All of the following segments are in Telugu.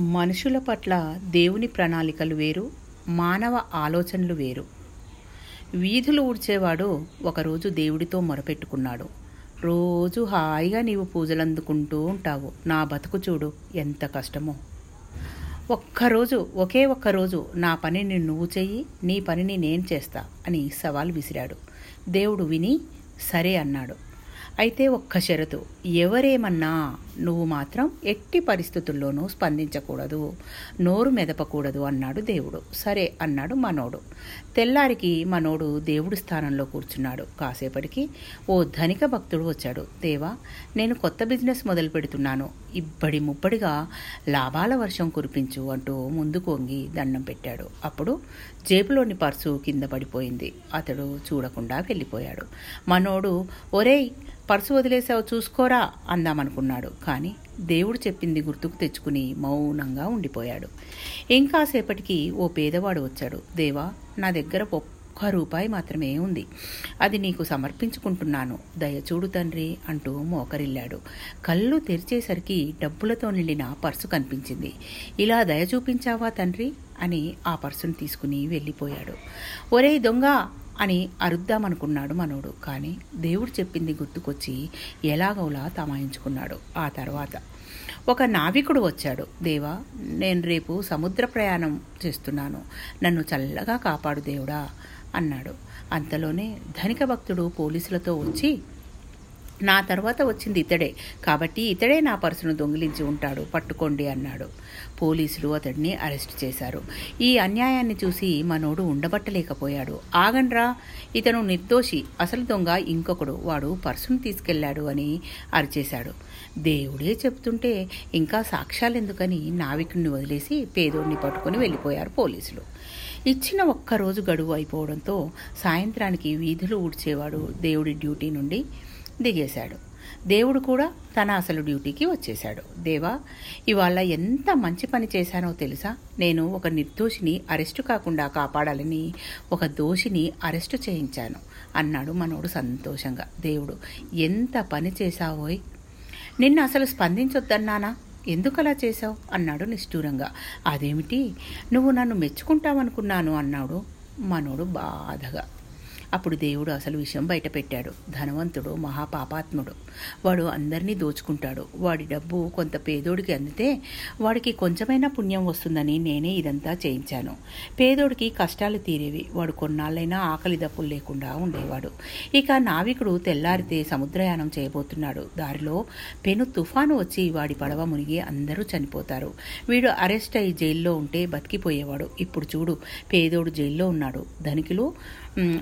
మనుషుల పట్ల దేవుని ప్రణాళికలు వేరు మానవ ఆలోచనలు వేరు. వీధులు ఊడ్చేవాడు ఒకరోజు దేవుడితో మొరపెట్టుకున్నాడు. రోజు హాయిగా నీవు పూజలు అందుకుంటూ ఉంటావు. నా బతుకు చూడు ఎంత కష్టమో. ఒక్కరోజు ఒకే ఒక్కరోజు నా పనిని నువ్వు చెయ్యి నీ పనిని నేను చేస్తా అని సవాల్ విసిరాడు. దేవుడు విని సరే అన్నాడు. అయితే ఒక్క షరతు ఎవరేమన్నా నువ్వు మాత్రం ఎట్టి పరిస్థితుల్లోనూ స్పందించకూడదు. నోరు మెదపకూడదు అన్నాడు దేవుడు. సరే అన్నాడు మనోడు. తెల్లారికి మనోడు దేవుడి స్థానంలో కూర్చున్నాడు. కాసేపటికి ఓ ధనిక భక్తుడు వచ్చాడు. దేవా నేను కొత్త బిజినెస్ మొదలు పెడుతున్నాను. ఇబ్బడి ముబ్బడిగా లాభాల వర్షం కురిపించు అంటూ ముందుకు వంగి దండం పెట్టాడు. అప్పుడు జేబులోని పర్సు కింద పడిపోయింది. అతడు చూడకుండా వెళ్ళిపోయాడు. మనోడు ఒరేయ్ పర్సు వదిలేసావు చూసుకోరా అందామనుకున్నాడు. కానీ దేవుడు చెప్పింది గుర్తుకు తెచ్చుకుని మౌనంగా ఉండిపోయాడు. ఇంకాసేపటికి ఓ పేదవాడు వచ్చాడు. దేవా నా దగ్గర ఒక్క రూపాయి మాత్రమే ఉంది. అది నీకు సమర్పించుకుంటున్నాను. దయచూడు తండ్రి అంటూ మోకరిల్లాడు. కళ్ళు తెరిచేసరికి డబ్బులతో నిండిన పర్సు కనిపించింది. ఇలా దయ చూపించావా తండ్రి? అని ఆ పర్సును తీసుకుని వెళ్ళిపోయాడు. ఒరే దొంగ అని అరుద్దామనుకున్నాడు మనోడు. కానీ దేవుడు చెప్పింది గుర్తుకొచ్చి ఎలాగోలా తమాయించుకున్నాడు. ఆ తర్వాత ఒక నావికుడు వచ్చాడు. దేవా నేను రేపు సముద్ర ప్రయాణం చేస్తున్నాను. నన్ను చల్లగా కాపాడు దేవుడా అన్నాడు. అంతలోనే ధనిక భక్తుడు పోలీసులతో వచ్చి నా తర్వాత వచ్చింది ఇతడే. కాబట్టి ఇతడే నా పర్సును దొంగిలించి ఉంటాడు. పట్టుకోండి అన్నాడు. పోలీసులు అతడిని అరెస్ట్ చేశారు. ఈ అన్యాయాన్ని చూసి మనోడు ఉండబట్టలేకపోయాడు. ఆగండ్రా ఇతను నిర్దోషి అసలు దొంగ ఇంకొకడు వాడు పర్సును తీసుకెళ్ళాడు అని అరిచేశాడు. దేవుడే చెప్తుంటే ఇంకా సాక్ష్యాలెందుకని నావికుడిని వదిలేసి పేదోడిని పట్టుకుని వెళ్ళిపోయారు పోలీసులు. ఇచ్చిన ఒక్కరోజు గడువు అయిపోవడంతో సాయంత్రానికి వీధులు ఊడ్చేవాడు దేవుడి డ్యూటీ నుండి దిగేశాడు. దేవుడు కూడా తన అసలు డ్యూటీకి వచ్చేశాడు. దేవా ఇవాళ ఎంత మంచి పని చేశానో తెలుసా? నేను ఒక నిర్దోషిని అరెస్టు కాకుండా కాపాడాలని ఒక దోషిని అరెస్టు చేయించాను అన్నాడు మనోడు సంతోషంగా. దేవుడు ఎంత పని చేశావోయ్? నిన్ను అసలు స్పందించొద్దన్నానా? ఎందుకలా చేశావు? అన్నాడు నిష్ఠూరంగా. అదేమిటి? నువ్వు నన్ను మెచ్చుకుంటావనుకున్నాను అన్నాడు మనోడు బాధగా. అప్పుడు దేవుడు అసలు విషయం బయటపెట్టాడు ధనవంతుడు మహాపాపాత్ముడు. వాడు అందరినీ దోచుకుంటాడు. వాడి డబ్బు కొంత పేదోడికి అందితే వాడికి కొంచెమైనా పుణ్యం వస్తుందని నేనే ఇదంతా చేయించాను. పేదోడికి కష్టాలు తీరేవి. వాడు కొన్నాళ్ళైనా ఆకలి దప్పులు లేకుండా ఉండేవాడు. ఇక నావికుడు తెల్లారితే సముద్రయానం చేయబోతున్నాడు. దారిలో పెను తుఫాను వచ్చి వాడి పడవ మునిగి అందరూ చనిపోతారు. వీడు అరెస్ట్ అయి జైల్లో ఉంటే బతికిపోయేవాడు. ఇప్పుడు చూడు పేదోడు జైల్లో ఉన్నాడు. ధనికులు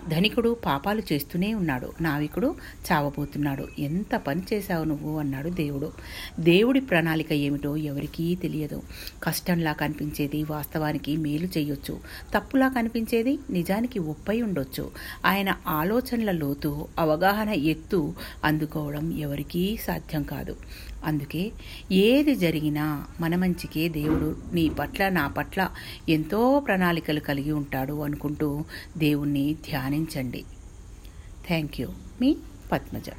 ధనికుడు పాపాలు చేస్తూనే ఉన్నాడు. నావికుడు చావబోతున్నాడు. ఎంత పని చేశావు నువ్వు? అన్నాడు దేవుడు. దేవుడి ప్రణాళిక ఏమిటో ఎవరికీ తెలియదు. కష్టంలా కనిపించేది వాస్తవానికి మేలు చేయొచ్చు. తప్పులా కనిపించేది నిజానికి ఒప్పై ఉండొచ్చు. ఆయన ఆలోచనల లోతు అవగాహన ఎత్తు అందుకోవడం ఎవరికీ సాధ్యం కాదు. అందుకే ఏది జరిగినా మన మంచికే దేవుడు నీ పట్ల నా పట్ల ఎంతో ప్రణాళికలు కలిగి ఉంటాడు అనుకుంటూ దేవుణ్ణి ధ్యానించండి. Thank you me Padmaja